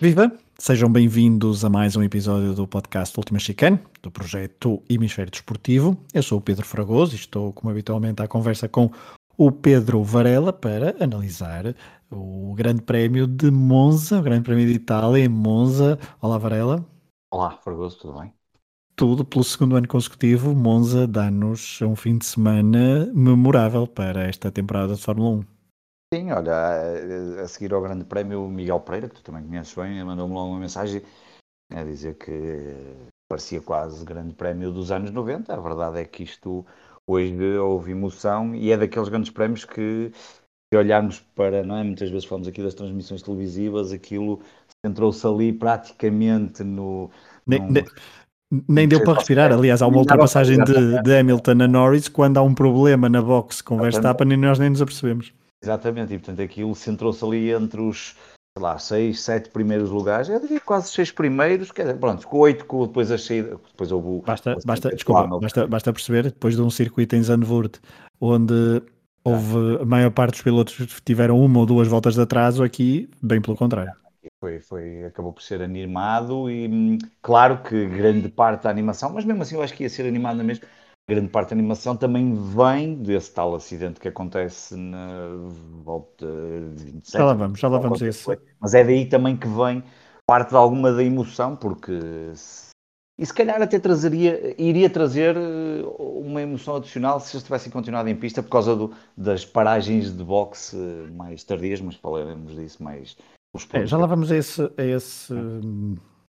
Viva! Sejam bem-vindos a mais um episódio do podcast Última Chicane, do projeto Hemisfério Desportivo. Eu sou o Pedro Fragoso e estou, como habitualmente, à conversa com o Pedro Varela para analisar o Grande Prémio de Monza, o Grande Prémio de Itália em Monza. Olá, Varela. Olá, Fragoso, tudo bem? Tudo pelo segundo ano consecutivo. Monza dá-nos um fim de semana memorável para esta temporada de Fórmula 1. Sim, olha, a, a seguir ao Grande Prémio, o Miguel Pereira, que tu também conheces bem, mandou-me lá uma mensagem a dizer que parecia quase Grande Prémio dos anos 90. A verdade é que isto hoje houve emoção e é daqueles grandes prémios que, se olharmos para, não é? Muitas vezes falamos aqui das transmissões televisivas, aquilo centrou-se ali praticamente no. Nem, nem, nem deu para respirar. Aliás, há uma ultrapassagem de, de Hamilton a Norris quando há um problema na box com Verstappen e nós nem nos apercebemos. Exatamente, e portanto aquilo centrou-se ali entre os sei lá, seis, sete primeiros lugares, eu diria quase seis primeiros, quer dizer, pronto, com oito, com depois a saída, depois houve Basta, basta, desculpa, basta, basta perceber, depois de um circuito em Zandvoort, onde houve, a maior parte dos pilotos tiveram uma ou duas voltas de atraso, aqui, bem pelo contrário. Foi, foi, acabou por ser animado e hum, claro que grande parte da animação, mas mesmo assim eu acho que ia ser animado na mesma, grande parte da animação também vem desse tal acidente que acontece na volta de 27. Já lá vamos, já lá vamos esse. Mas é daí também que vem parte de alguma da emoção, porque e se calhar até trazeria, iria trazer eh, uma emoção adicional se eles tivessem continuado em pista por causa do, das paragens de boxe mais tardias, mas falaremos disso mais. É, já lá vamos a esse. A esse...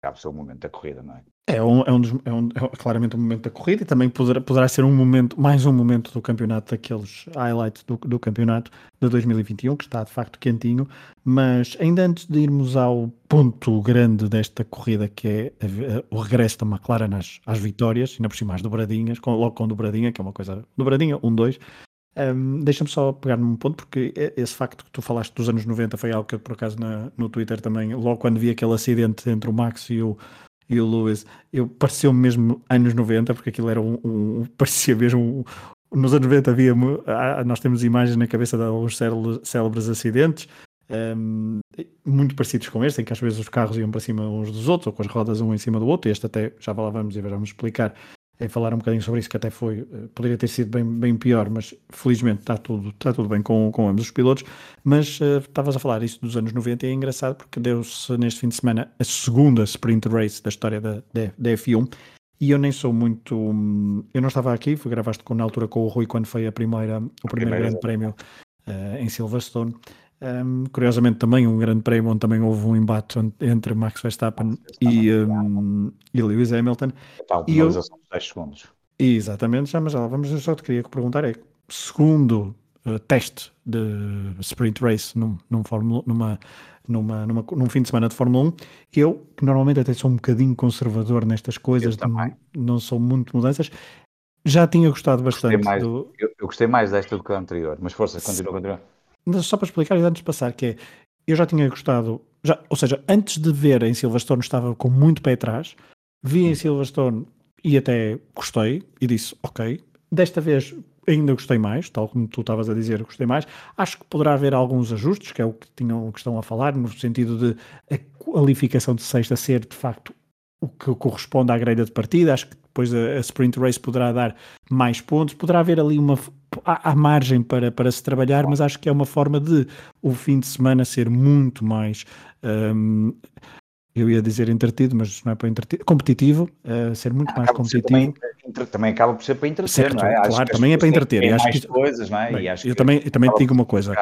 Cabe ser o momento da corrida, não é? É, um, é, um dos, é, um, é claramente um momento da corrida e também poderá, poderá ser um momento, mais um momento do campeonato, daqueles highlights do, do campeonato de 2021, que está de facto quentinho. Mas ainda antes de irmos ao ponto grande desta corrida, que é a, a, o regresso da McLaren às, às vitórias, ainda por cima às dobradinhas, com, logo com dobradinha, que é uma coisa. Dobradinha, um, dois. Um, Deixa-me só pegar num ponto, porque esse facto que tu falaste dos anos 90 foi algo que eu, por acaso, na, no Twitter também, logo quando vi aquele acidente entre o Max e o, e o Lewis, eu pareceu mesmo anos 90, porque aquilo era um, um parecia mesmo um, nos anos 90 havia, nós temos imagens na cabeça de alguns célebres acidentes, um, muito parecidos com este, em que às vezes os carros iam para cima uns dos outros, ou com as rodas um em cima do outro, este até, já lá vamos e vamos explicar, em falar um bocadinho sobre isso, que até foi, eh, poderia ter sido bem, bem pior, mas felizmente está tudo, está tudo bem com, com ambos os pilotos. Mas uh, estavas a falar isso dos anos 90 e é engraçado porque deu-se neste fim de semana a segunda sprint race da história da, da, da F1 e eu nem sou muito. Hum, eu não estava aqui, gravaste com, na altura com o Rui quando foi a primeira, o primeiro grande prémio uh, em Silverstone. Um, curiosamente também um grande prémio onde também houve um embate entre Max Verstappen e, um, e Lewis Hamilton. Tal, e eu, 10 segundos. Exatamente, já, mas já vamos, eu só te queria perguntar é, segundo uh, teste de sprint race num, num Fórmula, numa, numa, numa, num fim de semana de Fórmula 1, eu, que normalmente até sou um bocadinho conservador nestas coisas, não, não sou muito mudanças, já tinha gostado bastante. Gostei mais, do... eu, eu, gostei mais desta do que a anterior, mas força, continua, continua. Mas só para explicar e antes de passar, que é, eu já tinha gostado, já, ou seja, antes de ver em Silverstone estava com muito pé atrás, vi em Silverstone e até gostei e disse, ok, desta vez ainda gostei mais, tal como tu estavas a dizer, gostei mais. Acho que poderá haver alguns ajustes, que é o que, tinham, que estão a falar, no sentido de a qualificação de sexta ser de facto o que corresponde à grelha de partida. Acho que depois a, a sprint race poderá dar mais pontos, poderá haver ali uma, há, há, margem para, para se trabalhar, mas acho que é uma forma de o fim de semana ser muito mais. Um, eu ia dizer entretido, mas não é para entretido, competitivo, uh, ser muito mais competitivo. Também, também, acaba por ser para entreter, certo, não é? Claro, também é para entreter. E acho que, coisas, não é? Bem, eu também, eu também te digo uma coisa: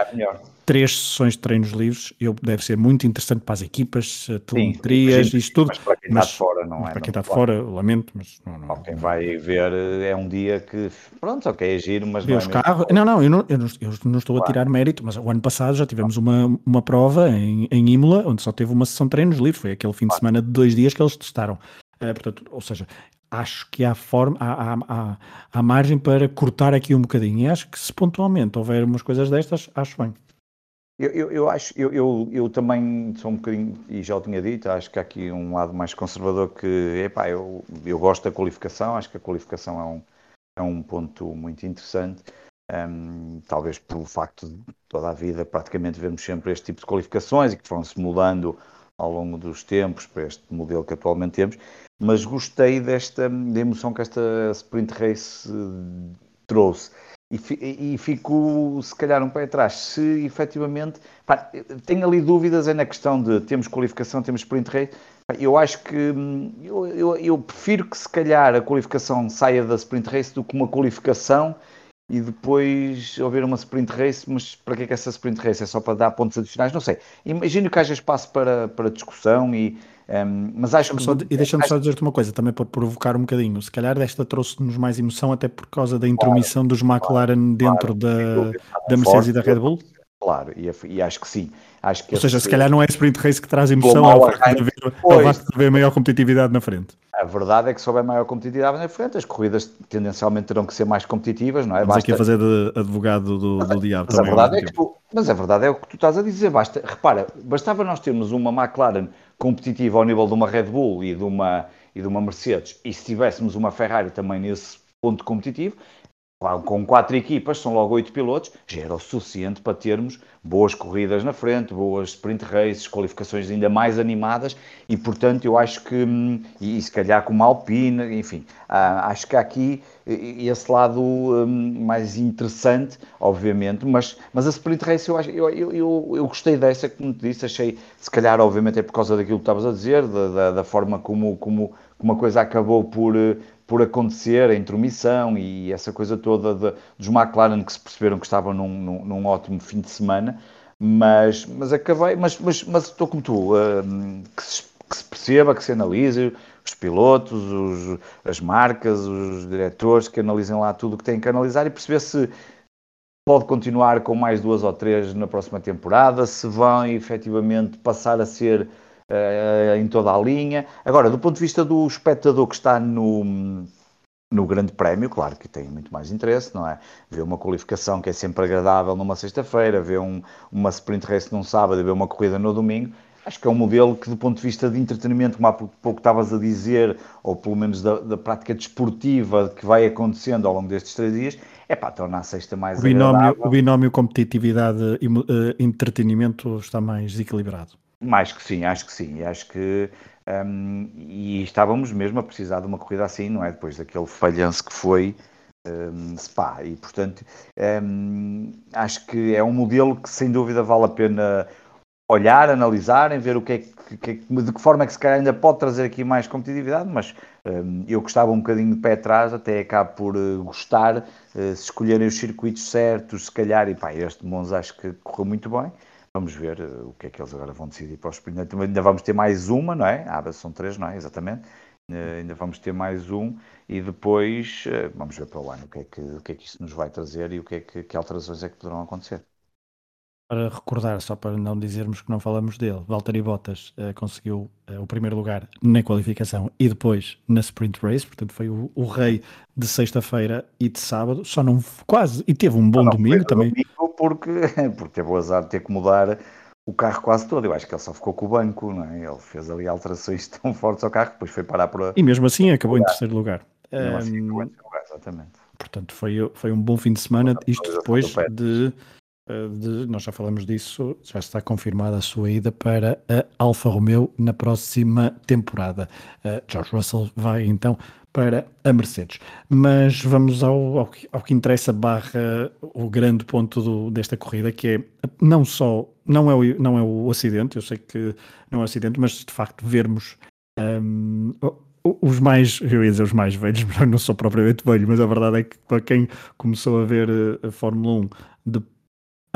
três sessões de treinos livres eu, deve ser muito interessante para as equipas, telemetrias, isto tudo. Mas para quem mas, está de fora, não é? Para quem está de fora, lamento, mas não, não, quem vai ver é um dia que, pronto, ok, é giro, mas não é. Os carros, não, não, eu não, eu não, eu não estou claro. a tirar mérito, mas o ano passado já tivemos uma, uma prova em, em Imola, onde só teve uma sessão de treinos livres, foi aquele fim de semana de dois dias que eles testaram. Uh, portanto, ou seja, acho que há, forma, há, há, há, há, margem para cortar aqui um bocadinho. E acho que se pontualmente houver umas coisas destas, acho bem. Eu, eu, eu acho, eu, eu, eu, também sou um bocadinho, e já o tinha dito, acho que há aqui um lado mais conservador que, epá, eu, eu gosto da qualificação, acho que a qualificação é um, é um ponto muito interessante. Um, talvez pelo facto de toda a vida praticamente vemos sempre este tipo de qualificações e que foram-se mudando ao longo dos tempos para este modelo que atualmente temos, mas gostei desta da emoção que esta sprint race eh, trouxe. E, e, fico, se calhar, um pé atrás. Se efetivamente. Pá, tenho ali dúvidas é na questão de temos qualificação, temos sprint race. Eu acho que. Hum, eu, eu, eu, prefiro que, se calhar, a qualificação saia da sprint race do que uma qualificação e depois haver uma sprint race. Mas para que é que essa sprint race? É só para dar pontos adicionais? Não sei. Imagino que haja espaço para, para discussão e um, mas acho que. Só, e deixa-me acho... só dizer-te uma coisa, também para provocar um bocadinho. Se calhar desta trouxe-nos mais emoção, até por causa da intromissão claro, dos McLaren claro, dentro claro, da, da Mercedes e da Red Bull. Claro, e, e, acho que sim. Acho que Ou seja, se calhar não é sprint race que traz emoção, ao facto de haver, ao facto de haver maior competitividade na frente. A verdade é que se houver maior competitividade na frente, as corridas tendencialmente terão que ser mais competitivas, não é? Vamos Basta... aqui a fazer de advogado do, do diabo. Mas a, verdade é que tu, mas a verdade é o que tu estás a dizer. Basta, repara, bastava nós termos uma McLaren competitiva ao nível de uma Red Bull e de uma, e de uma Mercedes, e se tivéssemos uma Ferrari também nesse ponto competitivo, com quatro equipas, são logo oito pilotos, já era o suficiente para termos boas corridas na frente, boas sprint races, qualificações ainda mais animadas e, portanto, eu acho que, hum, e, se calhar com uma Alpine, enfim, acho que há aqui esse lado hum, mais interessante, obviamente, mas, mas a sprint race eu, acho, eu, eu, eu, gostei dessa, como te disse, achei, se calhar, obviamente, é por causa daquilo que estavas a dizer, da, da, da forma como, como, como a coisa acabou por por acontecer, a intromissão e essa coisa toda de, dos McLaren que se perceberam que estavam num, num, num ótimo fim de semana, mas, mas acabei, mas, mas, mas estou como tu, uh, que, se, que, se, perceba, que se analise os pilotos, os, as marcas, os diretores, que analisem lá tudo o que têm que analisar e perceber se pode continuar com mais duas ou três na próxima temporada, se vão efetivamente passar a ser uh, em toda a linha. Agora, do ponto de vista do espectador que está no, no Grande Prémio, claro que tem muito mais interesse, não é? Ver uma qualificação que é sempre agradável numa sexta-feira, ver um, uma sprint race num sábado, ver uma corrida no domingo. Acho que é um modelo que, do ponto de vista de entretenimento, como há pouco estavas a dizer, ou pelo menos da, da, prática desportiva que vai acontecendo ao longo destes três dias, é para tornar a sexta mais o binómio, agradável. O binómio competitividade e uh, entretenimento está mais equilibrado. Mais que sim, acho que sim. Acho que. Um, e estávamos mesmo a precisar de uma corrida assim, não é? Depois daquele falhanço que foi um, Spa. E, portanto, um, acho que é um modelo que, sem dúvida, vale a pena olhar, analisar, ver o que é que, que, de que forma é que se calhar ainda pode trazer aqui mais competitividade, mas um, eu gostava um bocadinho de pé atrás, até acabo por uh, gostar, uh, se escolherem os circuitos certos, se calhar, e pá, este Monza acho que correu muito bem. Vamos ver uh, o que é que eles agora vão decidir para os sprint. Ainda vamos ter mais uma, não é? Ah, são três, não é? Exatamente. Uh, ainda vamos ter mais um e depois uh, vamos ver para o ano o que, é que, o que é que isso nos vai trazer e o que é que, que alterações é que poderão acontecer. Para recordar, só para não dizermos que não falamos dele, Valtteri Bottas uh, conseguiu uh, o primeiro lugar na qualificação e depois na sprint race, portanto foi o, o rei de sexta-feira e de sábado, só não quase, e teve um bom não, domingo também. Domingo porque, porque teve o azar de ter que mudar o carro quase todo. Eu acho que ele só ficou com o banco, não é? Ele fez ali alterações tão fortes ao carro, depois foi parar por. E mesmo assim acabou em terceiro lugar. Um, assim, lugar, exatamente. Portanto, foi, foi um bom fim de semana, isto depois de de, nós já falamos disso, já está confirmada a sua ida para a Alfa Romeo na próxima temporada. Uh, George Russell vai então para a Mercedes. Mas vamos ao, ao, ao que interessa barra o grande ponto do, desta corrida, que é não só, não é, o, não é o acidente, eu sei que não é o acidente, mas de facto vermos um, os mais, eu ia dizer os mais velhos, mas não sou propriamente velho, mas a verdade é que para quem começou a ver a Fórmula 1 de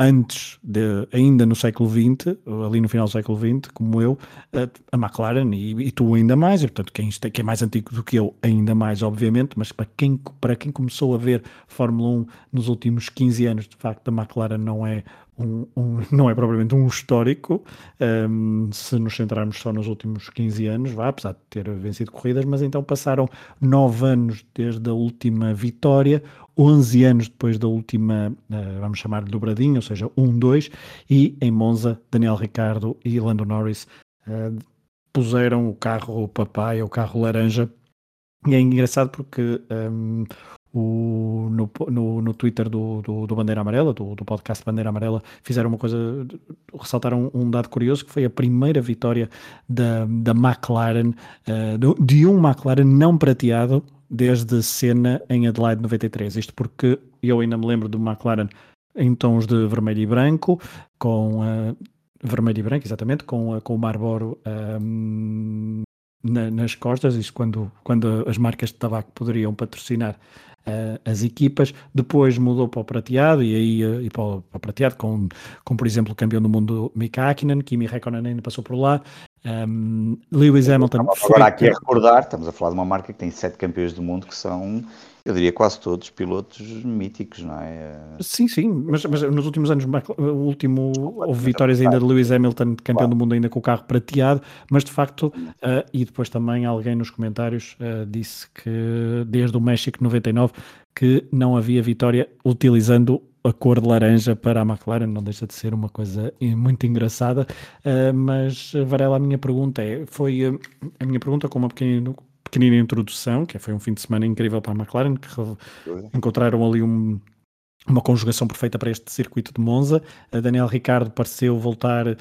antes, de, ainda no século XX, ali no final do século XX, como eu, a, McLaren e, e, tu ainda mais, e portanto quem, quem é mais antigo do que eu, ainda mais, obviamente, mas para quem, para quem começou a ver Fórmula 1 nos últimos 15 anos, de facto, a McLaren não é um, um, não é propriamente um histórico, um, se nos centrarmos só nos últimos 15 anos, vá, apesar de ter vencido corridas, mas então passaram 9 anos desde a última vitória, 11 anos depois da última, uh, vamos chamar de dobradinha, ou seja, 1-2, e em Monza, Daniel Ricardo e Lando Norris uh, puseram o carro papai, o carro laranja, e é engraçado porque um, o, no, no, no Twitter do, do, do, Bandeira Amarela, do, do podcast Bandeira Amarela, fizeram uma coisa, ressaltaram um, dado curioso, que foi a primeira vitória da, da McLaren, uh, de um McLaren não prateado desde Senna em Adelaide 93. Isto porque eu ainda me lembro do McLaren em tons de vermelho e branco, com uh, vermelho e branco, exatamente, com, uh, com o Marlboro um, na, nas costas, isto quando, quando as marcas de tabaco poderiam patrocinar uh, as equipas, depois mudou para o prateado e aí uh, e para, o, para, o, prateado com, com, por exemplo, o campeão do mundo Mika Hakkinen, Kimi Räikkönen ainda passou por lá, um, Lewis Hamilton. Agora aqui a recordar, estamos a falar de uma marca que tem sete campeões do mundo que são eu diria quase todos pilotos míticos, não é? Sim, sim, mas, mas nos últimos anos, o último, houve vitórias ainda de Lewis Hamilton, campeão do mundo ainda com o carro prateado, mas de facto, uh, e depois também alguém nos comentários uh, disse que desde o México 99 que não havia vitória utilizando a cor de laranja para a McLaren, não deixa de ser uma coisa muito engraçada, uh, mas Varela, a minha pergunta é, foi a minha pergunta com uma pequena pequenina introdução, que foi um fim de semana incrível para a McLaren, que encontraram ali um, uma conjugação perfeita para este circuito de Monza. A Daniel Ricardo pareceu voltar, eh,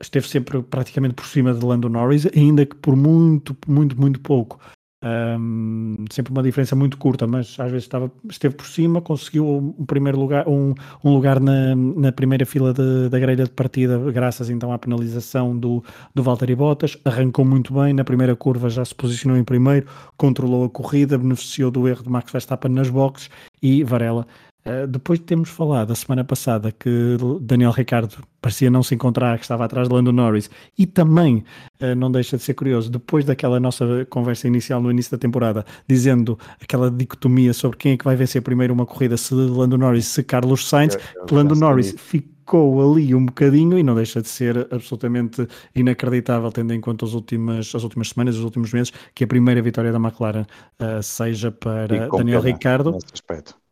esteve sempre praticamente por cima de Lando Norris, ainda que por muito, muito, muito pouco. Um, sempre uma diferença muito curta, mas às vezes estava, esteve por cima, conseguiu um primeiro lugar, um, um lugar na, na primeira fila de, da grelha de partida, graças então à penalização do, do Valtteri Bottas, arrancou muito bem, na primeira curva já se posicionou em primeiro, controlou a corrida, beneficiou do erro de Max Verstappen nas boxes e Varela Uh, depois de termos falado a semana passada que Daniel Ricardo parecia não se encontrar, que estava atrás de Lando Norris, e também uh, não deixa de ser curioso, depois daquela nossa conversa inicial no início da temporada, dizendo aquela dicotomia sobre quem é que vai vencer primeiro uma corrida, se Lando Norris, se Carlos Sainz, que Lando Norris ficou ali um bocadinho e não deixa de ser absolutamente inacreditável, tendo em conta as últimas, as últimas semanas, os últimos meses, que a primeira vitória da McLaren uh, seja para Daniel Ricardo. Nesse aspecto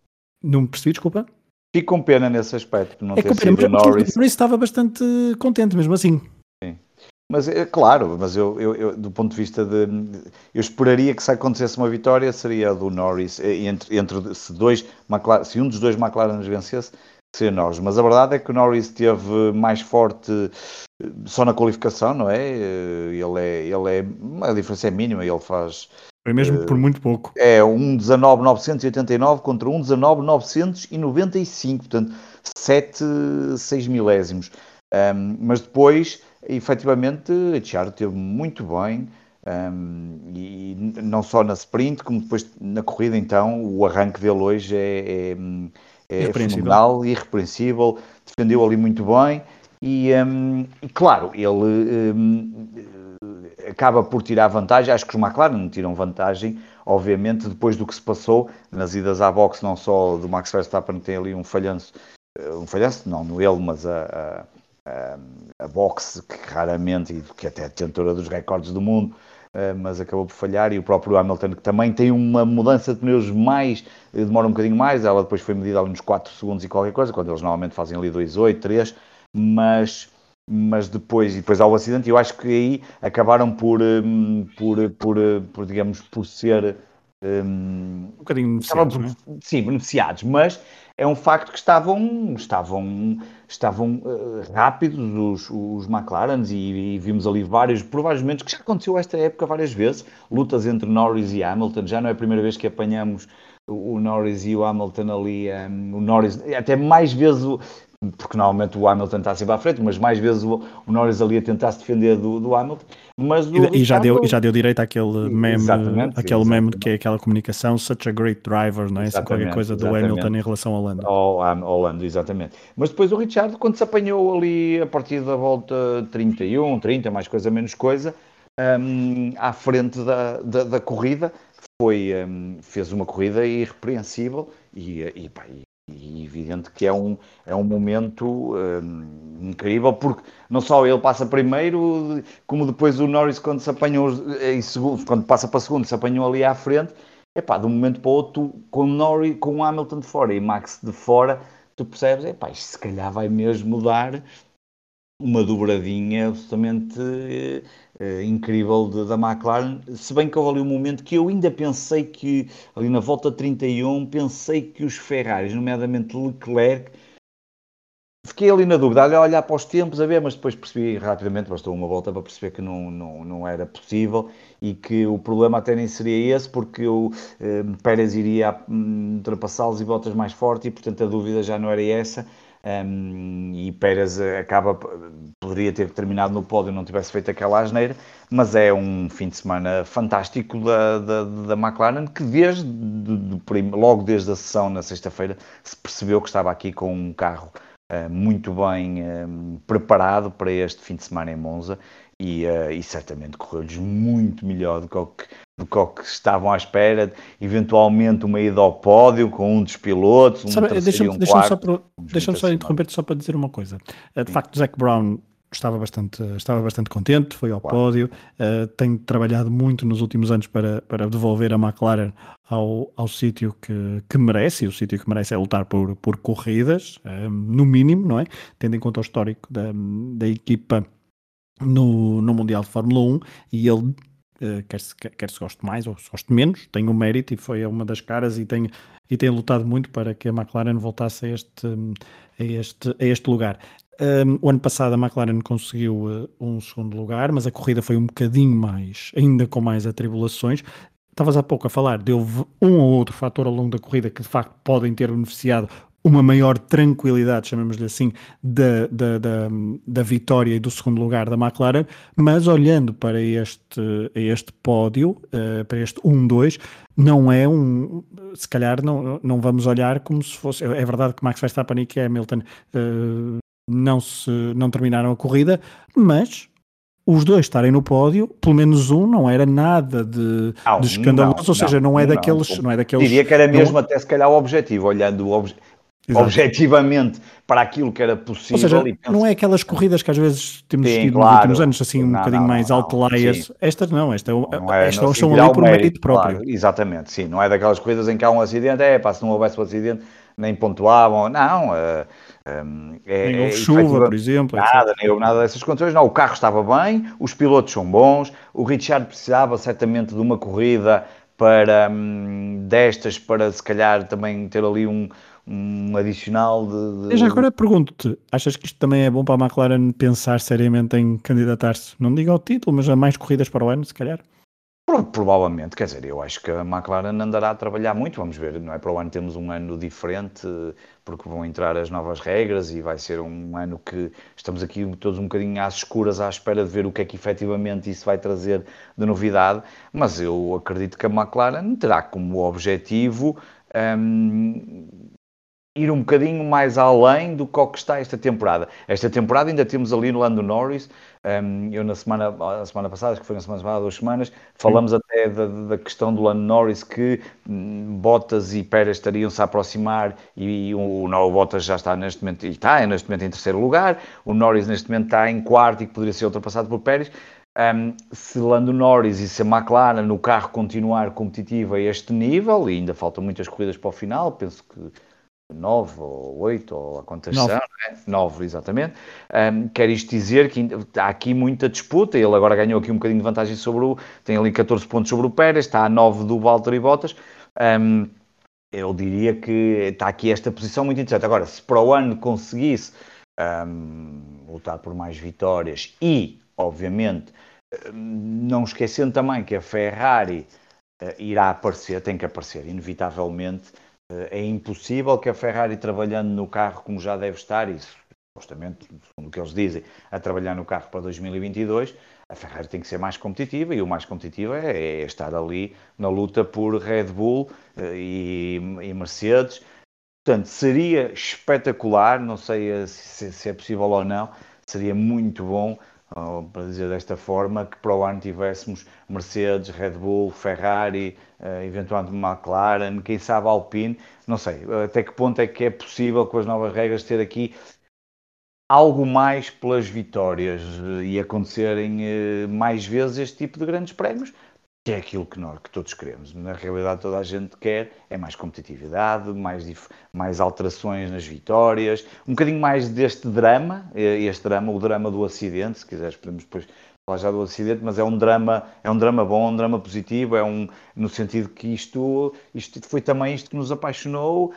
não me percebi, desculpa. Fico com pena nesse aspecto, não é ter sido pena, Norris. Norris estava bastante contente mesmo assim. Sim. Mas, é, claro, mas eu, eu, eu, do ponto de vista de. Eu esperaria que se acontecesse uma vitória, seria a do Norris. Entre, entre se, dois, McLaren, se um dos dois McLaren vencesse, seria Norris. Mas a verdade é que o Norris esteve mais forte eh, só na qualificação, não é? Eh, ele é. Ele é a diferença é mínima, ele faz foi mesmo por muito pouco. É um 19,989 contra um 19,995, portanto, 7, 6 milésimos. Um, mas depois, efetivamente, a Chiaro teve muito bem, um, e não só na sprint, como depois na corrida, então, o arranque dele hoje é, é, é fenomenal, irrepreensível, defendeu ali muito bem, e, um, e claro, ele acaba por tirar vantagem. Acho que os McLaren tiram vantagem, obviamente, depois do que se passou. Nas idas à boxe, não só do Max Verstappen, que tem ali um falhanço, eh, um falhanço, não no ele, mas a, a, a boxe, que raramente, e que até é detentora dos recordes do mundo, eh, mas acabou por falhar, e o próprio Hamilton, que também tem uma mudança de pneus mais, eh, demora um bocadinho mais, ela depois foi medida ali nos 4 segundos e qualquer coisa, quando eles normalmente fazem ali 2,8, 3, mas mas depois, e depois há o acidente, eu acho que aí acabaram por, um, por, por, por, digamos, por ser um, um bocadinho beneficiados, por, é? sim, beneficiados, mas é um facto que estavam, estavam, estavam uh, rápidos os, os McLarens e, e, vimos ali vários, provavelmente, que já aconteceu esta época várias vezes, lutas entre Norris e Hamilton, já não é a primeira vez que apanhamos o Norris e o Hamilton ali, um, o Norris, até mais vezes porque normalmente o Hamilton está sempre à frente, mas mais vezes o, o Norris ali a tentar se defender do, do Hamilton. Mas e, e, já deu, e já deu direito àquele meme, exatamente, aquele exatamente. meme que é aquela comunicação, such a great driver, não é? Essa qualquer coisa do Hamilton em relação ao Lando. Ao, ao Lando, exatamente. Mas depois o Richard, quando se apanhou ali a partir da volta 31, 30, mais coisa, menos coisa, um, à frente da, da, da corrida, foi, um, fez uma corrida irrepreensível e, e, pá, e evidente que é um, é um momento um, incrível, porque não só ele passa primeiro, como depois o Norris, quando se apanhou em segundo, quando passa para segundo, se apanhou ali à frente, epá, de um momento para o outro, com, Norris, com Hamilton de fora e Max de fora, tu percebes, epá, isto se calhar vai mesmo dar uma dobradinha absolutamente uh, incrível de, da McLaren, se bem que houve ali um momento que eu ainda pensei que, ali na volta 31, pensei que os Ferraris, nomeadamente Leclerc, Fiquei ali na dúvida, a olhar para os tempos, a ver, mas depois percebi rapidamente, bastou uma volta para perceber que não, não, não era possível e que o problema até nem seria esse, porque o eh, Pérez iria hum, ultrapassá-los e voltas mais forte e, portanto, a dúvida já não era essa. Um, e Pérez acaba, poderia ter terminado no pódio não tivesse feito aquela asneira, mas é um fim de semana fantástico da, da, da McLaren que desde, de, de, logo desde a sessão na sexta-feira se percebeu que estava aqui com um carro uh, muito bem uh, preparado para este fim de semana em Monza e, uh, e certamente correu-lhes muito melhor do que, o que, do que o que estavam à espera, eventualmente uma ida ao pódio com um dos pilotos, um deixa-me um deixa só, deixa só interromper-te só para dizer uma coisa. Uh, de Sim. facto, Zac Brown estava bastante, estava bastante contente, foi ao claro. pódio, uh, tem trabalhado muito nos últimos anos para, para devolver a McLaren ao, ao sítio que, que merece, e o sítio que merece é lutar por, por corridas, uh, no mínimo, não é? Tendo em conta o histórico da, da equipa no, no Mundial de Fórmula 1 e ele uh, quer, se, quer se goste mais ou se goste menos, tem um mérito e foi uma das caras e tem, e tem lutado muito para que a McLaren voltasse a este, a este, a este lugar. Um, o ano passado a McLaren conseguiu uh, um segundo lugar, mas a corrida foi um bocadinho mais, ainda com mais atribulações. Estavas há pouco a falar, deu um ou outro fator ao longo da corrida que de facto podem ter beneficiado uma maior tranquilidade, chamemos-lhe assim, da, da, da, da, vitória e do segundo lugar da McLaren, mas olhando para este, este pódio, uh, para este 1-2, não é um. Se calhar não, não vamos olhar como se fosse. É verdade que Max Verstappen e Hamilton uh, não, se, não terminaram a corrida, mas os dois estarem no pódio, pelo menos um, não era nada de, não, de escandaloso, não, ou seja, não, não é daqueles, não, é daqueles. Diria que era mesmo até se calhar o objetivo, olhando o objetivo Exato. objetivamente para aquilo que era possível. Seja, não é aquelas corridas que às vezes temos sim, tido claro. nos últimos anos, assim, um não, bocadinho não, mais outliers. Estas não, esta, não é, estas são ali por mérito, próprio. Claro, exatamente, sim. Não é daquelas corridas em que há um acidente, é pá, se não houvesse um acidente, nem pontuavam. Não, um, é, nem houve é, chuva, por exemplo. Nada, etc. nem houve nada dessas condições. Não, o carro estava bem, os pilotos são bons, o Richard precisava certamente de uma corrida para um, destas, para se calhar também ter ali um um adicional de. de... Já agora pergunto-te: achas que isto também é bom para a McLaren pensar seriamente em candidatar-se, não digo ao título, mas a mais corridas para o ano, se calhar? Provavelmente, quer dizer, eu acho que a McLaren andará a trabalhar muito, vamos ver, não é? Para o ano temos um ano diferente, porque vão entrar as novas regras e vai ser um ano que estamos aqui todos um bocadinho às escuras à espera de ver o que é que efetivamente isso vai trazer de novidade, mas eu acredito que a McLaren terá como objetivo um, ir um bocadinho mais além do que está esta temporada. Esta temporada ainda temos ali no Lando Norris, um, eu na semana, a semana passada, acho que foi na semana passada, duas semanas, falamos Sim. até da, da, questão do Lando Norris, que um, Bottas e Pérez estariam-se a aproximar e, e o, o, Bottas já está neste momento, e está neste momento em terceiro lugar, o Norris neste momento está em quarto e que poderia ser ultrapassado por Pérez. Um, se Lando Norris e se a McLaren no carro continuar competitiva a este nível, e ainda faltam muitas corridas para o final, penso que 9 ou 8 ou a quantas 9. são, né? 9 exatamente. Um, quer isto dizer que há aqui muita disputa, ele agora ganhou aqui um bocadinho de vantagem sobre o, tem ali 14 pontos sobre o Pérez, está a 9 do Valtteri Bottas. Um, eu diria que está aqui esta posição muito interessante. Agora, se para o ano conseguisse um, lutar por mais vitórias e, obviamente, não esquecendo também que a Ferrari uh, irá aparecer, tem que aparecer, inevitavelmente, é impossível que a Ferrari, trabalhando no carro como já deve estar, e supostamente, segundo o que eles dizem, a trabalhar no carro para 2022, a Ferrari tem que ser mais competitiva e o mais competitivo é, é estar ali na luta por Red Bull eh, e, e Mercedes. Portanto, seria espetacular, não sei se, se é possível ou não, seria muito bom para dizer desta forma, que para o ano tivéssemos Mercedes, Red Bull, Ferrari, uh, eventualmente McLaren, quem sabe Alpine, não sei até que ponto é que é possível com as novas regras ter aqui algo mais pelas vitórias eh, e acontecerem uh, mais vezes este tipo de grandes prémios, que é aquilo que nós que todos queremos. Na realidade, toda a gente quer é mais competitividade, mais, mais alterações nas vitórias, um bocadinho mais deste drama, este drama, o drama do acidente, se quiseres podemos depois falar já do acidente, mas é um drama, é um drama bom, um drama positivo, é um no sentido que isto, isto foi também isto que nos apaixonou,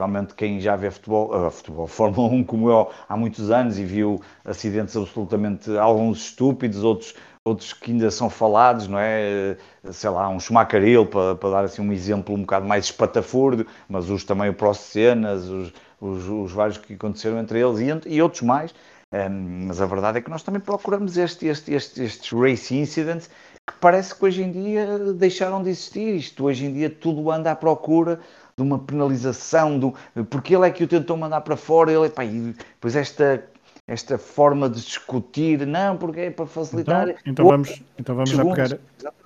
Realmente quem já vê futebol, uh, futebol, Fórmula 1 como eu há muitos anos e viu acidentes absolutamente, alguns estúpidos, outros outros que ainda são falados, não é? Sei lá, um Schumacher para, para dar assim um exemplo um bocado mais espatafurdo, mas os também o Prost Cenas, os, os, os, vários que aconteceram entre eles e, e outros mais. Um, mas a verdade é que nós também procuramos este, este, este, estes race incidents que parece que hoje em dia deixaram de existir. Isto hoje em dia tudo anda à procura de uma penalização, do, porque ele é que o tentou mandar para fora, ele, pá, e depois esta esta forma de discutir, não, porque é para facilitar. Então, então vamos, então vamos já pegar.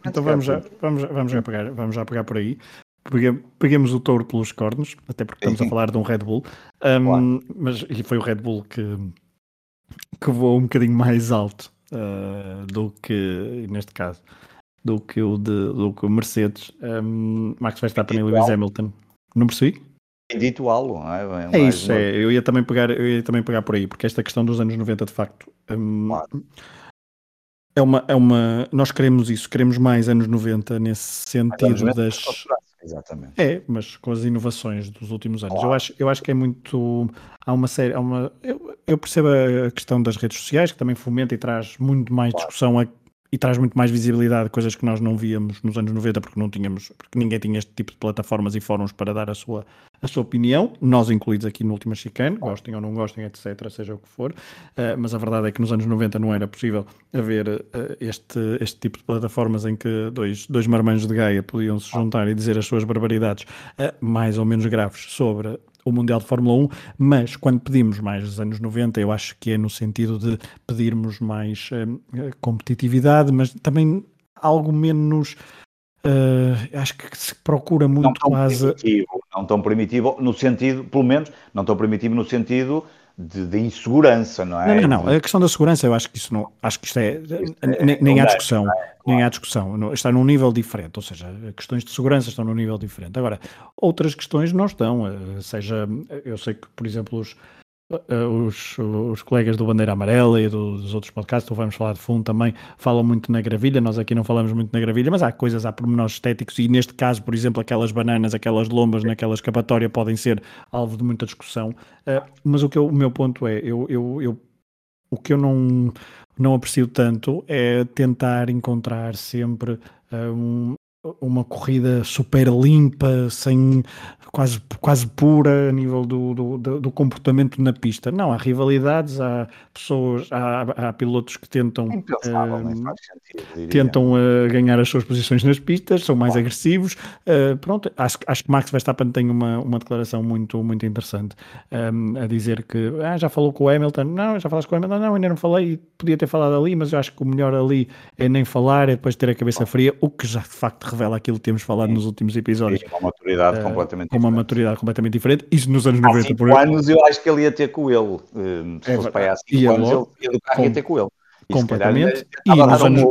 Então vamos já, vamos, vamos já pegar, vamos já pegar por aí. Peguemos o touro pelos cornos, até porque estamos a falar de um Red Bull, um, claro. mas e foi o Red Bull que, que voou um bocadinho mais alto uh, do que, neste caso, do que o, de, do que o Mercedes. Um, Max Verstappen e Lewis Hamilton. Não percebi? Dito algo, não é? É, é isso, uma... é. Eu ia, também pegar, eu ia também pegar por aí, porque esta questão dos anos 90, de facto, hum, claro. é, uma, é uma. Nós queremos isso, queremos mais anos 90 nesse sentido das. Exatamente. É, mas com as inovações dos últimos anos. Claro. Eu, acho, eu acho que é muito. Há uma série. Há uma, eu, eu, percebo a questão das redes sociais, que também fomenta e traz muito mais claro. discussão a, e traz muito mais visibilidade, coisas que nós não víamos nos anos 90, porque não tínhamos, porque ninguém tinha este tipo de plataformas e fóruns para dar a sua, a sua opinião, nós incluídos aqui no Última Chicane, gostem ou não gostem, etc., seja o que for, uh, mas a verdade é que nos anos 90 não era possível haver uh, este, este tipo de plataformas em que dois, dois marmanjos de Gaia podiam se juntar e dizer as suas barbaridades uh, mais ou menos graves sobre o Mundial de Fórmula 1, mas quando pedimos mais dos anos 90, eu acho que é no sentido de pedirmos mais competitividade, mas também algo menos Uh, acho que se procura muito não tão quase. Primitivo, não tão primitivo, no sentido, pelo menos, não tão primitivo no sentido de, de, insegurança, não é? Não, não, não, A questão da segurança, eu acho que isso não. Acho que isto é. Isto é nem, nem há discussão. É? Nem há discussão. Está num nível diferente. Ou seja, questões de segurança estão num nível diferente. Agora, outras questões não estão. Eh, seja, eu sei que, por exemplo, os, eh, os, os, colegas do Bandeira Amarela e dos outros podcasts, tu vamos falar de fundo também, falam muito na gravilha, nós aqui não falamos muito na gravilha, mas há coisas, há pormenores estéticos e neste caso, por exemplo, aquelas bananas, aquelas lombas naquela escapatória podem ser alvo de muita discussão, uh, mas o, que eu, o meu ponto é, eu, eu, eu, o que eu não, não aprecio tanto é tentar encontrar sempre uh, um, uma corrida super limpa, sem quase, quase pura a nível do, do, do, comportamento na pista. Não, há rivalidades, há pessoas, há, há pilotos que tentam, uh, sentido, tentam uh, ganhar as suas posições nas pistas, são mais agressivos. Uh, pronto, acho, acho que Max Verstappen tem uma, uma declaração muito, muito interessante um, a dizer que ah, já falou com o Hamilton, não, já falaste com o Hamilton, não, ainda não falei, podia ter falado ali, mas eu acho que o melhor ali é nem falar, é depois ter a cabeça fria, o que já de facto revela aquilo que temos falado Sim. nos últimos episódios. Sim, com uma maturidade uh, completamente com uma diferente. maturidade completamente diferente. Isso nos anos 90. Há por anos eu acho que ele ia ter com ele. Uh, se é fosse para há 5 anos, ele com, ia ter com ele. E completamente. E nos, anos,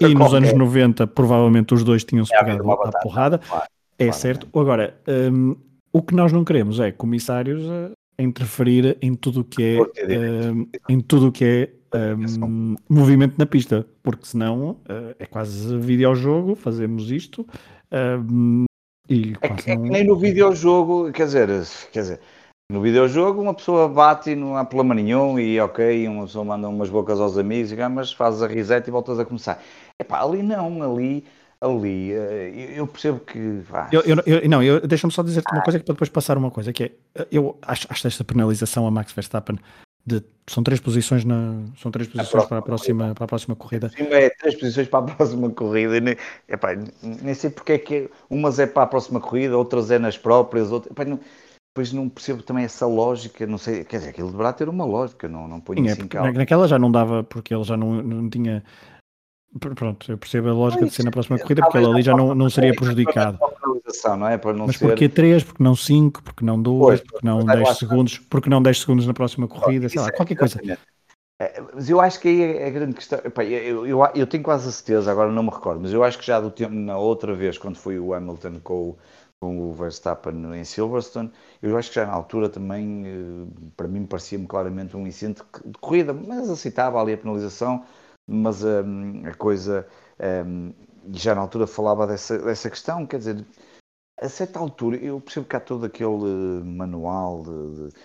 e nos anos 90, provavelmente os dois tinham-se é pegado à porrada. Claro, é claro, certo. É. Agora, um, o que nós não queremos é comissários a interferir em tudo o que é, uh, em tudo o que é um, movimento na pista, porque senão uh, é quase videojogo, fazemos isto um, e é, que, é que nem no videojogo, quer dizer, quer dizer, no videojogo uma pessoa bate e não há problema nenhum e ok, uma pessoa manda umas bocas aos amigos, mas fazes a reset e voltas a começar. Epá, ali não, ali ali, eh, eu percebo que. Eu, eu, eu, não, eu, deixa-me só dizer-te uma coisa que para depois passar uma coisa, que é, eu acho, acho esta penalização a Max Verstappen de, são três posições na são três posições a para a próxima para a próxima corrida. Sim é três posições para a próxima corrida nem, epá, nem sei porque é que umas é para a próxima corrida outras é nas próprias outras epá, não, depois não percebo também essa lógica não sei quer dizer aquilo deverá ter uma lógica não não ponho sim, assim é, naquela já não dava porque ele já não, não tinha Pronto, eu percebo a lógica de ser na próxima corrida, porque ele ali já não, não seria prejudicado. Não é? Para não Mas ser... porquê 3, porque não 5, porque não 2, porque não 10 segundos, porque não 10 segundos na próxima corrida, sei lá, qualquer coisa. É, mas eu acho que aí é a grande questão. Epá, eu, eu, eu, tenho quase a certeza, agora não me recordo, mas eu acho que já do tempo, na outra vez, quando foi o Hamilton com o, com o Verstappen em Silverstone, eu acho que já na altura também, eh, para mim, parecia-me claramente um incidente de corrida, mas aceitava ali a penalização, mas um, a coisa. Um, já na altura falava dessa, dessa questão, quer dizer, a certa altura, eu percebo que há todo aquele manual de, de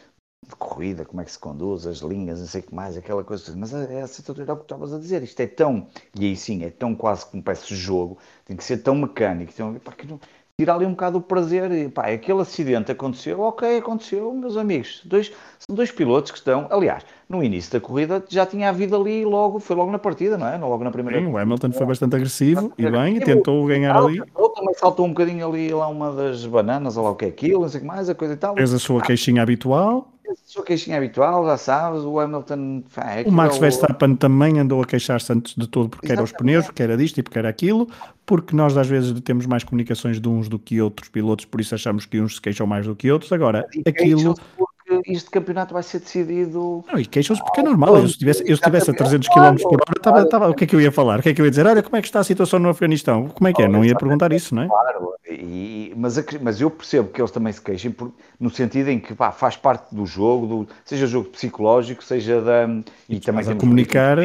de corrida, como é que se conduz, as linhas, não sei o que mais, aquela coisa. Mas é, é essa é o que estavas a dizer. Isto é tão, e aí sim, é tão quase como de jogo, tem que ser tão mecânico. Então, pá, que não, tirar ali um bocado o prazer. E, pá, aquele acidente aconteceu, ok, aconteceu, meus amigos. Dois, são dois pilotos que estão, aliás, no início da corrida já tinha havido ali logo, foi logo na partida, não é? Logo na primeira. Sim, o Hamilton foi bastante agressivo e bem, e tentou ganhar ali. Também saltou um bocadinho ali lá uma das bananas, ou lá o que é aquilo, não sei o que mais, a coisa e tal. Fez a sua queixinha habitual. Sua queixinha habitual, já sabes, o Hamilton. É o Max Verstappen também andou a queixar-se antes de tudo porque Exatamente. era os pneus, porque era disto e porque era aquilo, porque nós às vezes temos mais comunicações de uns do que outros pilotos, por isso achamos que uns se queixam mais do que outros. Agora, aquilo porque este campeonato vai ser decidido. Não, e queixam-se porque é normal. Eu, se estivesse, eu estivesse a 300 km por hora, tava, tava, o que é que eu ia falar? O que é que eu ia dizer? Olha, como é que está a situação no Afeganistão? Como é que é? Não ia perguntar isso, não é? Claro, e, mas, mas eu percebo que eles também se queixem por, no sentido em que pá, faz parte do jogo, do, seja jogo psicológico, seja da. E, e também a comunicar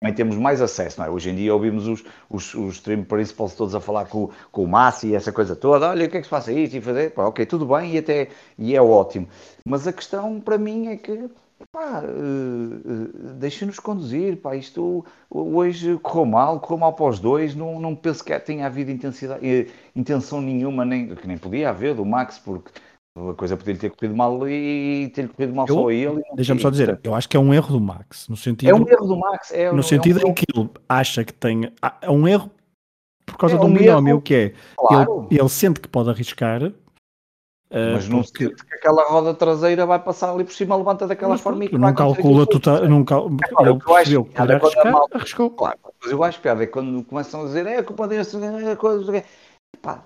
também temos mais acesso, não é? Hoje em dia ouvimos os, os, os stream principals todos a falar com, com o Massi e essa coisa toda, olha, o que é que se passa isso e fazer, pá, ok, tudo bem e até, e é ótimo. Mas a questão para mim é que, pá, uh, uh, deixa-nos conduzir, pá, isto hoje correu mal, correu mal para os dois, não, não penso que tenha havido intensidade, uh, intenção nenhuma, nem, que nem podia haver do Max, porque a coisa podia ter corrido mal e ter corrido mal eu, só ele. Deixa-me só dizer, eu acho que é um erro do Max. No sentido, é um erro do Max. É, no sentido é um, em que ele acha que tem. É um erro por causa é de um, um binómio, erro, que é. Claro. Ele, ele, sente que pode arriscar. Uh, mas não porque... sente que aquela roda traseira vai passar ali por cima, levanta daquela mas, forma e não calcula total, não cal... é, ele percebeu que podia arriscar, arriscou. Claro, mas eu acho piada é quando começam a dizer é a culpa desse, é a coisa. Pá,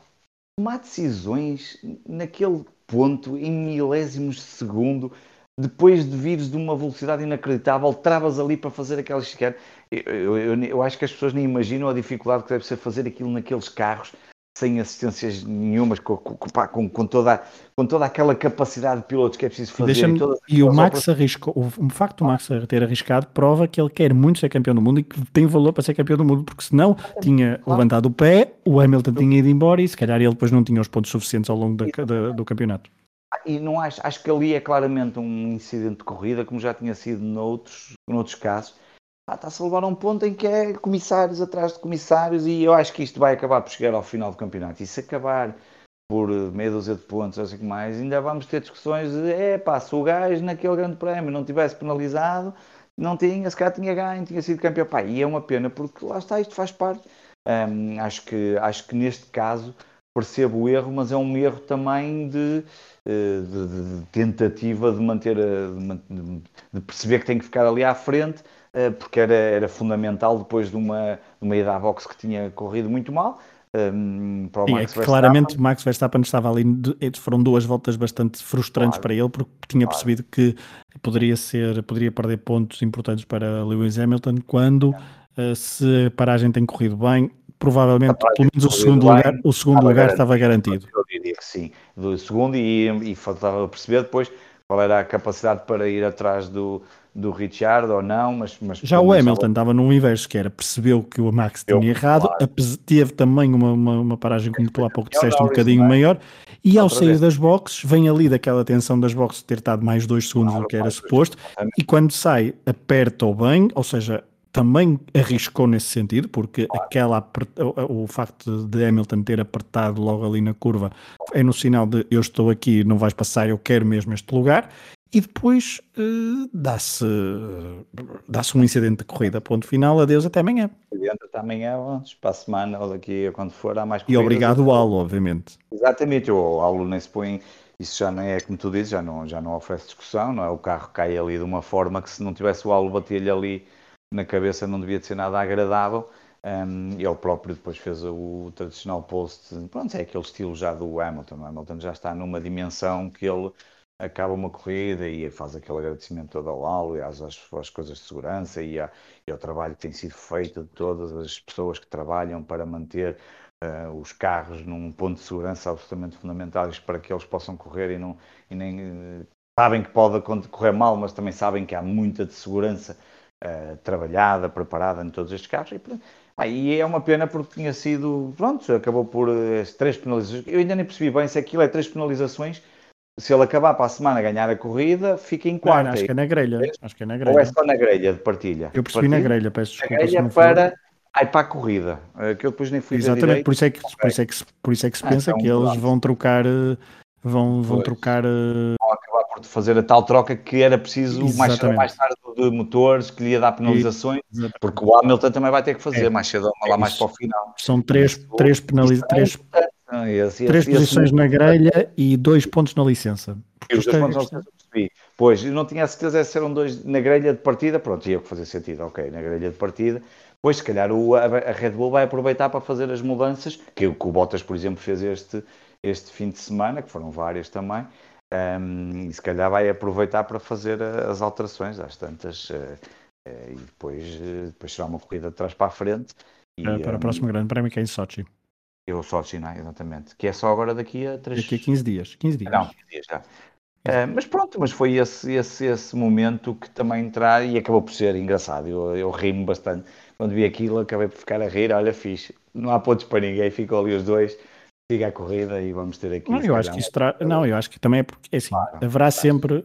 tomar decisões naquele ponto em milésimos de segundo, depois de vires de uma velocidade inacreditável, travas ali para fazer aquela chicane. Eu, eu, eu, acho que as pessoas nem imaginam a dificuldade que deve ser fazer aquilo naqueles carros sem assistências nenhumas, com, com, com, toda, com toda aquela capacidade de pilotos que é preciso fazer. E, e o Max arriscou, o, o facto do Max ter arriscado prova que ele quer muito ser campeão do mundo e que tem valor para ser campeão do mundo, porque senão tinha levantado o pé, o Hamilton tinha ido embora e se calhar ele depois não tinha os pontos suficientes ao longo da, da, do campeonato. E não acho, acho que ali é claramente um incidente de corrida, como já tinha sido noutros, noutros casos, está-se a levar a um ponto em que é comissários atrás de comissários e eu acho que isto vai acabar por chegar ao final do campeonato. E se acabar por meia dúzia de pontos, assim que mais, ainda vamos ter discussões de é pá, se o gajo naquele grande prémio não tivesse penalizado, não tinha, se calhar tinha ganho, tinha sido campeão. Pá, e é uma pena porque lá está, isto faz parte. Acho, que, acho que neste caso percebo o erro, mas é um erro também de, eh, de, de, tentativa de manter, de, de perceber que tem que ficar ali à frente eh, porque era, era fundamental depois de uma, de uma ida à boxe que tinha corrido muito mal. Um, para o Sim, Max é claramente Max Verstappen estava ali, foram duas voltas bastante frustrantes claro, para ele, porque tinha claro. percebido que poderia ser, poderia perder pontos importantes para Lewis Hamilton quando uh, se a paragem tem corrido bem, provavelmente pelo menos o segundo bem, lugar, o segundo lugar garantido. estava garantido. Eu diria que sim, do segundo e, e faltava perceber depois qual era a capacidade para ir atrás do, do Richard ou não, mas... mas Já o Hamilton estava no inverso, que era, percebeu que o Max tinha eu, errado, claro. teve também uma, uma, uma, paragem, como tu há pouco disseste, um bocadinho maior, e ao sair vez. das boxes, vem ali daquela tensão das boxes de ter estado mais dois segundos claro, do que era suposto, e quando sai, aperta o bem, ou seja, também arriscou nesse sentido, porque claro. aquela, o, o facto de Hamilton ter apertado logo ali na curva é no sinal de eu estou aqui, não vais passar, eu quero mesmo este lugar, e depois uh, dá-se dá um incidente de corrida, ponto final, adeus, até amanhã. Até amanhã, para a semana ou daqui a quando for, há mais corridas. E obrigado ao Alo, obviamente. Exatamente, o Alo nem se põe, isso já não é como tu dizes, já não, já não oferece discussão, não é? O carro cai ali de uma forma que se não tivesse o Alo bater-lhe ali na cabeça não devia de ser nada agradável. Um, ele próprio depois fez o tradicional post, pronto, é aquele estilo já do Hamilton. O Hamilton já está numa dimensão que ele acaba uma corrida e faz aquele agradecimento todo ao Lalo e às, às, coisas de segurança e, a, e, ao trabalho que tem sido feito de todas as pessoas que trabalham para manter uh, os carros num ponto de segurança absolutamente fundamentais para que eles possam correr e, não, e nem uh, sabem que pode correr mal, mas também sabem que há muita de segurança uh, trabalhada, preparada em todos estes carros. E, ah, e é uma pena porque tinha sido, pronto, acabou por três penalizações. Eu ainda nem percebi bem se aquilo é três penalizações se ele acabar para a semana a ganhar a corrida, fica em quarto. acho que é na grelha. Acho que é na grelha. Ou é só na grelha de partilha? Eu percebi partilha? na grelha, peço desculpa. Na grelha para, ai, para a corrida, eh, que eu depois nem fui Exatamente, por isso, é que, por, isso é que, por isso é que se ah, pensa então, que eles vão trocar, eh, vão, vão trocar... Eh, vão acabar por fazer a tal troca que era preciso mais, mais tarde de motores, que lhe ia dar penalizações, Exatamente. porque o Hamilton também vai ter que fazer é. mais cedo, lá é mais para o final. São três, três penalizações, três esse, Três esse, posições esse... na grelha e dois pontos na licença. E os dois pontos na licença percebi. Pois, não tinha a certeza se eram dois na grelha de partida, pronto, ia fazer sentido, ok, na grelha de partida. Pois, se calhar, o, a, a, Red Bull vai aproveitar para fazer as mudanças, que, que o Bottas, por exemplo, fez este, este fim de semana, que foram várias também, um, e se calhar vai aproveitar para fazer as alterações às tantas, uh, uh, e depois, uh, depois será uma corrida de trás para a frente. E, é, para um, o próximo grande prémio que é em Sochi. Eu só China, exatamente. Que é só agora daqui a três... Daqui a 15 dias. 15 dias. Não, 15 dias já. Uh, mas pronto, mas foi esse, esse, esse momento que também entrar e acabou por ser engraçado. Eu, eu ri-me bastante. Quando vi aquilo, acabei por ficar a rir. Olha, fixe, não há pontos para ninguém, ficou ali os dois. Siga a corrida e vamos ter aqui. Não, eu acho que isso tra... não, eu acho que também é porque é assim, claro, haverá sempre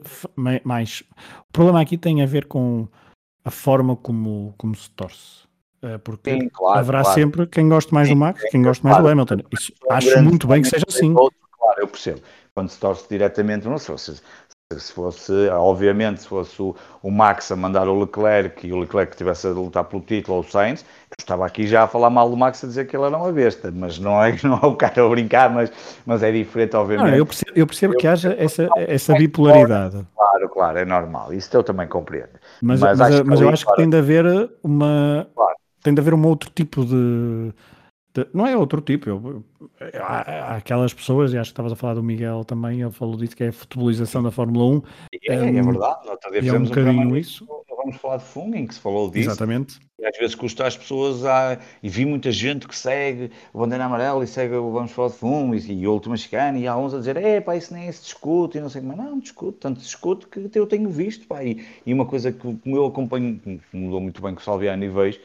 mais. O problema aqui tem a ver com a forma como, como se torce. Eh, porque Sim, claro, haverá claro. sempre quem goste mais Sim, do Max, quem goste mais claro. do Hamilton. Isso, acho muito bem que seja assim. claro, eu percebo. Quando se torce diretamente, não sei, se, se fosse, obviamente, se fosse o, o, Max a mandar o Leclerc e o Leclerc estivesse a lutar pelo título ou o Sainz, eu estava aqui já a falar mal do Max a dizer que ele era uma besta, mas não é, não é o cara a brincar, mas, mas é diferente, obviamente. Não, eu percebo, eu percebo eu, que haja essa, essa bipolaridade. Claro, claro, é normal, isso eu também compreendo. Mas, mas, mas, mas eu acho que tem de haver uma. Claro tem de haver um outro tipo de. de não é outro tipo. Eu, há, há, aquelas pessoas, e acho que estavas a falar do Miguel também, ele falou disso que é a futebolização da Fórmula 1. É, é, é verdade, nós também é um bocadinho isso. Vamos falar de em que se falou disso. Exatamente. E às vezes custa às pessoas a. E vi muita gente que segue o bandeira amarela e segue o Vamos falar de fumo e, e a última chicane, e há uns a dizer, é pá, isso nem se discute, e não sei como. Não, discute, tanto discute que eu tenho visto, pá. E, e uma coisa que, como eu acompanho, mudou muito bem com o Salviano e vejo,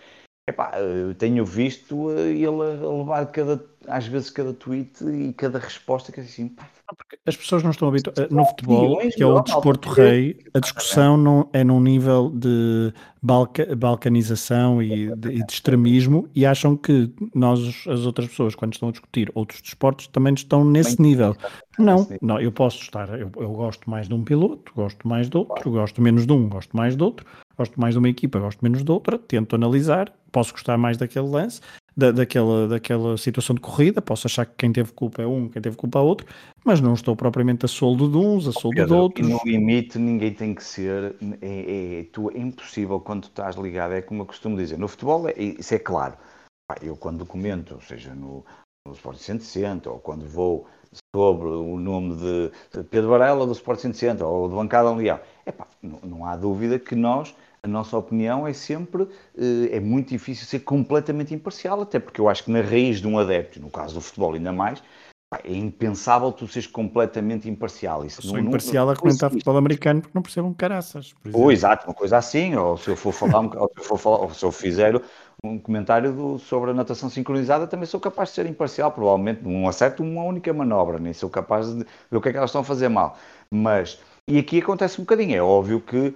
Epá, eu tenho visto eh, ele a levar cada, às vezes cada tweet e cada resposta que é assim, pá, as pessoas não estão habituadas. No futebol, que é o desporto rei, a discussão não é num nível de balca, balcanização e de, de, extremismo e acham que nós, as outras pessoas, quando estão a discutir outros desportos, também estão nesse nível. Não, não, eu posso estar, eu, eu gosto mais de um piloto, gosto mais de outro, gosto menos de um, gosto mais de outro, gosto mais de uma equipa, gosto menos de outra, tento analisar, posso gostar mais daquele lance, da, daquela, daquela situação de corrida, posso achar que quem teve culpa é um, quem teve culpa é outro, mas não estou propriamente a soldo de uns, a soldo Pedro, de outros. No limite, ninguém tem que ser, é, é, tu, é impossível quando tu estás ligado, é como eu costumo dizer, no futebol é, isso é claro. Eu quando comento, seja no, no Sport 160 ou quando vou sobre o nome de Pedro Varela do Sport 160 ou de Bancada Leal, epá, não, não há dúvida que nós a nossa opinião é sempre, eh, é muito difícil ser completamente imparcial, até porque eu acho que na raiz de um adepto, no caso do futebol ainda mais, é impensável tu seres completamente imparcial. Isso Sou não, imparcial não, não, a comentar futebol americano porque não percebo um caraças. Ou exato, uma coisa assim, ou se eu for falar, ou se eu, for falar, ou se eu fizer um comentário do, sobre a natação sincronizada, também sou capaz de ser imparcial, provavelmente não acerto uma única manobra, nem sou capaz de ver o que é que elas estão a fazer mal. Mas e aqui acontece um bocadinho. É óbvio que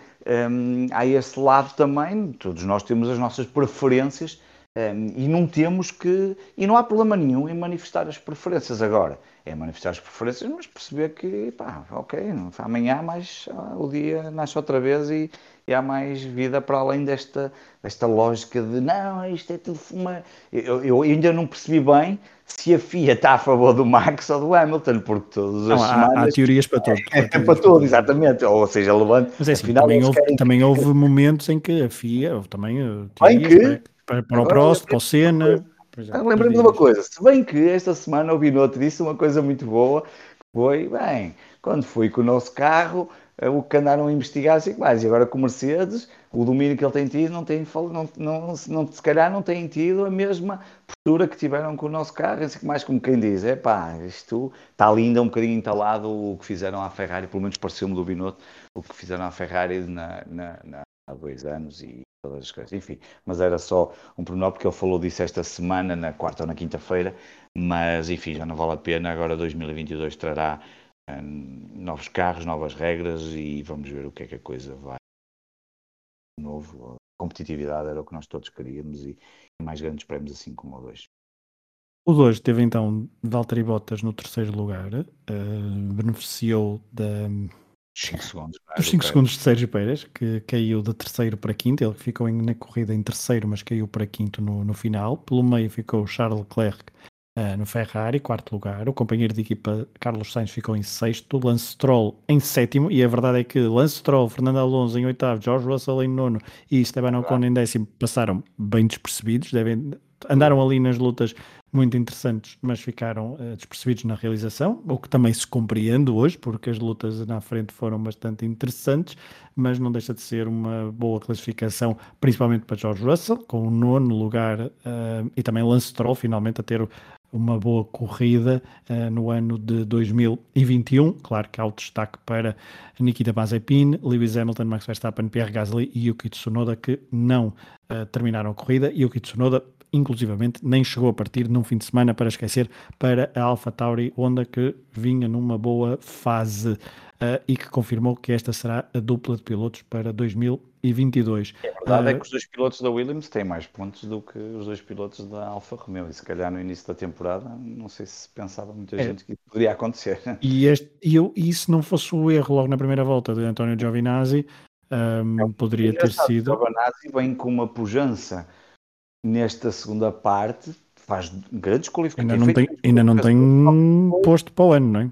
um, há esse lado também, todos nós temos as nossas preferências um, e não temos que. E não há problema nenhum em manifestar as preferências agora. É manifestar as preferências, mas perceber que, pá, ok, amanhã mais ah, o dia nasce outra vez e, e, há mais vida para além desta, desta lógica de não, isto é tudo uma. Eu, eu ainda não percebi bem se a FIA está a favor do Max ou do Hamilton, porque todas as não, semanas... Há, há teorias para tudo. É, é para tudo, exatamente. Ou seja, levando... Mas é assim, também, houve, querem... também houve momentos em que a FIA, houve também eh, teorias que... para, para, o Prost, para o Senna... Lembrei-me de uma coisa, se bem que esta semana o Binotto disse uma coisa muito boa, foi, bem, quando foi com o nosso carro, o que andaram a investigar assim mais. E agora com o Mercedes, o domínio que ele tem tido, não tem, não, não, não, se calhar não tem tido a mesma postura que tiveram com o nosso carro, assim mais como quem diz, é pá, isto está lindo, é um bocadinho entalado o que fizeram à Ferrari, pelo menos pareceu-me do Binotto, o que fizeram à Ferrari na, na, na, há dois anos e todas as coisas, enfim, mas era só um pormenor porque ele falou disso esta semana, na quarta ou na quinta-feira, mas enfim, já não vale a pena, agora 2022 trará novos carros, novas regras e vamos ver o que é que a coisa vai. Novo, competitividade era o que nós todos queríamos e mais grandes prémios assim como o 2. O 2 teve então Valtteri Bottas no terceiro lugar, uh, beneficiou da, 5 segundos. Dos 5 segundos de Sérgio Pérez, que caiu de terceiro para quinto, ele ficou na corrida em terceiro, mas caiu para quinto no, no final. Pelo meio ficou Charles Leclerc uh, no Ferrari, quarto lugar. O companheiro de equipa Carlos Sainz ficou em sexto, Lance Stroll em sétimo, e a verdade é que Lance Stroll, Fernando Alonso em oitavo, George Russell em nono e Esteban Ocon em décimo passaram bem despercebidos, devem, andaram ali nas lutas muito interessantes, mas ficaram uh, despercebidos na realização, o que também se compreende hoje, porque as lutas na frente foram bastante interessantes, mas não deixa de ser uma boa classificação, principalmente para George Russell, com o nono lugar, uh, e também Lance Stroll, finalmente a ter uma boa corrida uh, no ano de 2021. Claro que há o destaque para Nikita Mazepin, Lewis Hamilton, Max Verstappen, Pierre Gasly e Yuki Tsunoda que não uh, terminaram a corrida. Yuki Tsunoda, inclusivamente, nem chegou a partir num fim de semana para esquecer para a Alpha Tauri Honda que vinha numa boa fase uh, e que confirmou que esta será a dupla de pilotos para 2022. A verdade uh, é que os dois pilotos da Williams têm mais pontos do que os dois pilotos da Alfa Romeo e se calhar no início da temporada não sei se pensava muita é. gente que isso poderia acontecer. E, este, e, eu, e se não fosse o erro logo na primeira volta de António Giovinazzi, um, é, poderia ter sido. Giovinazzi vem com uma pujança nesta segunda parte, faz grandes qualificações. Ainda não tem, ainda não tem posto para o ano, não é?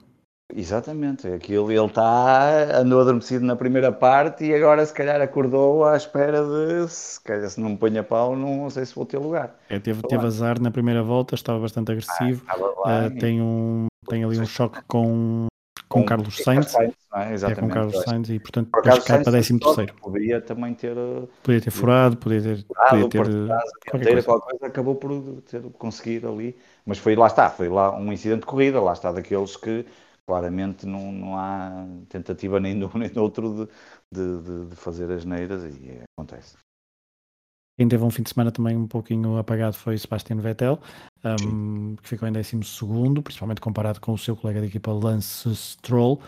Exatamente, aquilo ele está, andou adormecido na primeira parte e agora se calhar acordou à espera de se calhar se não me ponha pau, não sei se vou ter lugar. É, teve, teve azar na primeira volta, estava bastante agressivo, ah, lá, uh, tem, um, tem ali um choque com, com, com Carlos Sainz, Sainz é? É com Carlos Sainz e portanto Por depois cai para 13 terceiro. Podia também ter podia ter furado, podia ter, furado, podia ter casa, qualquer, coisa. qualquer coisa, acabou por ter conseguir ali, mas foi lá está, foi lá um incidente de corrida, lá está daqueles que claramente não, não há tentativa nem de um nem do outro de, de, de fazer as neiras e acontece. Quem teve um fim de semana também um pouquinho apagado foi Sebastian Vettel, um, que ficou em 12, principalmente comparado com o seu colega de equipa Lance Stroll.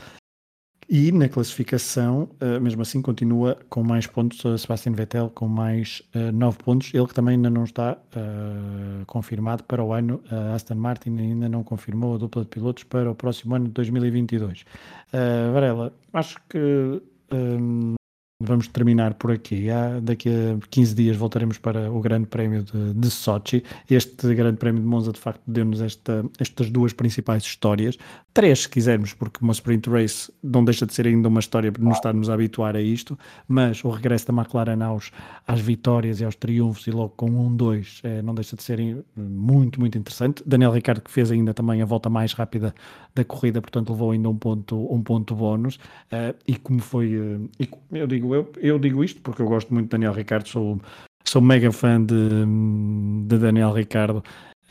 E na classificação, uh, mesmo assim, continua com mais pontos uh, Sebastian Vettel, com mais uh, 9 pontos. Ele que também ainda não está uh, confirmado para o ano. A Aston Martin ainda não confirmou a dupla de pilotos para o próximo ano de 2022. Varela, acho que um, Vamos terminar por aqui. Há, daqui a 15 dias voltaremos para o Grande Prémio de, de Sochi. Este Grande Prémio de Monza, de facto, deu-nos esta, estas duas principais histórias. Três, se quisermos, porque uma sprint race não deixa de ser ainda uma história para nos estarmos a habituar a isto. Mas o regresso da McLaren aos, às vitórias e aos triunfos, e logo com um, dois, é, não deixa de ser muito, muito interessante. Daniel Ricciardo, que fez ainda também a volta mais rápida da corrida, portanto, levou ainda um ponto, um ponto bónus. Uh, e como foi, uh, e, eu digo digo eu, eu digo isto porque eu gosto muito de Daniel Ricardo, sou, sou mega fã de, de Daniel Ricardo,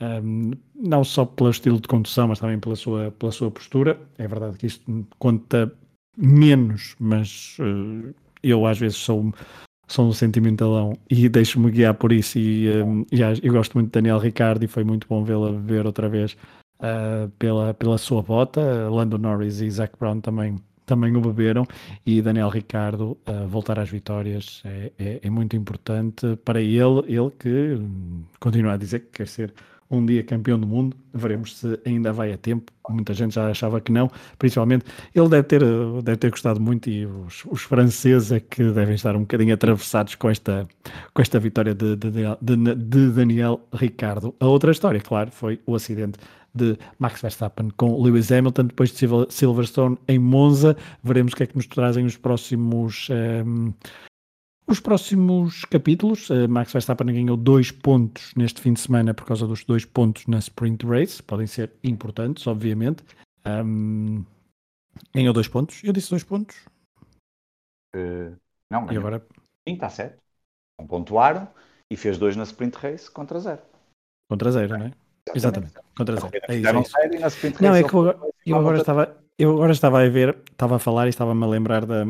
um, não só pelo estilo de condução, mas também pela sua, pela sua postura. É verdade que isto conta menos, mas uh, eu às vezes sou, sou um sentimentalão e deixo-me guiar por isso. E, um, e eu gosto muito de Daniel Ricardo e foi muito bom vê-la ver outra vez uh, pela, pela sua bota. Lando Norris e Zac Brown também também o beberam e Daniel Ricardo uh, voltar às vitórias é, é, é, muito importante para ele, ele que continua a dizer que quer ser um dia campeão do mundo, veremos se ainda vai a tempo, muita gente já achava que não, principalmente ele deve ter, deve ter gostado muito e os, os franceses é que devem estar um bocadinho atravessados com esta, com esta vitória de, de, de, de Daniel Ricardo. A outra história, claro, foi o acidente de Max Verstappen com Lewis Hamilton, depois de Silverstone em Monza. Veremos o que é que nos trazem os próximos. Um, ehm, os próximos capítulos, uh, Max Verstappen ganhou dois pontos neste fim de semana por causa dos dois pontos na Sprint Race, podem ser importantes, obviamente. Um, Ganhou dois pontos. Eu disse dois pontos. Uh, não, ganhou. E agora? Sim, está certo. Um pontuaram e fez dois na sprint race contra zero. Contra zero, não é? Exatamente, contra zero. É isso, é isso. E na sprint Não, race é que eu, eu agora estava, eu agora estava a ver, estava a falar e estava-me a lembrar da,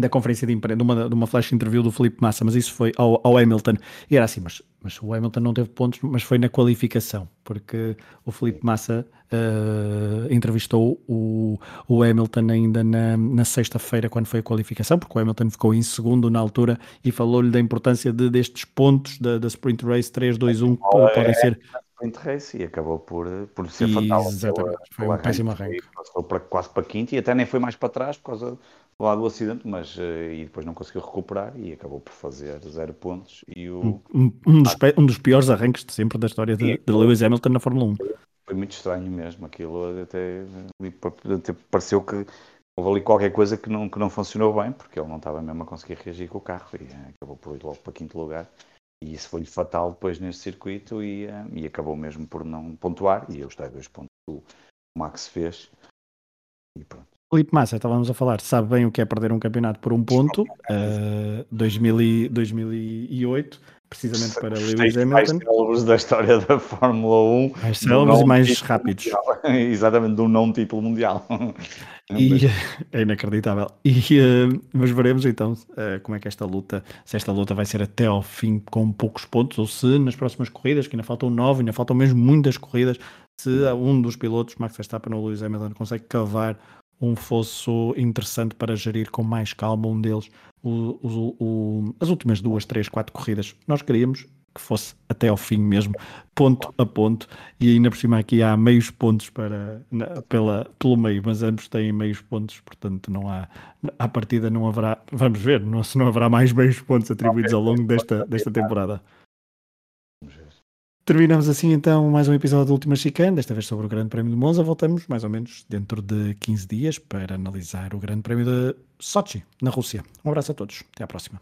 da conferência de imprensa, de uma, de uma flash interview do Felipe Massa, mas isso foi ao, ao Hamilton, e era assim, mas, mas o Hamilton não teve pontos, mas foi na qualificação, porque o Felipe Massa uh, entrevistou o, o Hamilton ainda na, na sexta-feira, quando foi a qualificação, porque o Hamilton ficou em segundo na altura, e falou-lhe da importância de, destes pontos da, da Sprint Race 3, 2, 1, podem ser sprint race e acabou por, por ser fatal. Exatamente, foi um péssimo arranque. Passou para, quase para quinto e até nem foi mais para trás por causa lado do acidente, mas uh, e depois não conseguiu recuperar e acabou por fazer zero pontos. E o... um, um, dos, um dos piores arranques de sempre da história de, de Lewis Hamilton na Fórmula 1. Foi muito estranho mesmo aquilo, até, até pareceu que houve ali qualquer coisa que não, que não funcionou bem, porque ele não estava mesmo a conseguir reagir com o carro e eh, acabou por ir logo para quinto lugar. E isso foi-lhe fatal depois neste circuito e, uh, e acabou mesmo por não pontuar. E eu gostei dos pontos que o Max fez. E pronto. Felipe Massa, estávamos a falar, sabe bem o que é perder um campeonato por um ponto, uh, 2000 e, 2008, precisamente para Lewis Hamilton. Mais da história da Fórmula 1. Mais célebres e mais rápidos. Mundial. Exatamente, um não título mundial. E, é inacreditável. E, uh, mas veremos então uh, como é que esta luta, se esta luta vai ser até ao fim com poucos pontos, ou se nas próximas corridas, que ainda faltam nove, ainda faltam mesmo muitas corridas, se um dos pilotos, Max Verstappen ou Lewis Hamilton, consegue cavar um fosso interessante para gerir com mais calma um deles o, o, o, as últimas duas, três, quatro corridas. Nós queríamos que fosse até ao fim mesmo, ponto a ponto, e ainda por cima aqui há meios pontos para, na, pela, pelo meio, mas ambos têm meios pontos, portanto não há, à partida não haverá, vamos ver, não, se não haverá mais meios pontos atribuídos ao longo desta, desta temporada. Terminamos assim então mais um episódio do Última Chicane, desta vez sobre o Grande Prémio de Monza. Voltamos mais ou menos dentro de 15 dias para analisar o Grande Prémio de Sochi, na Rússia. Um abraço a todos, até à próxima.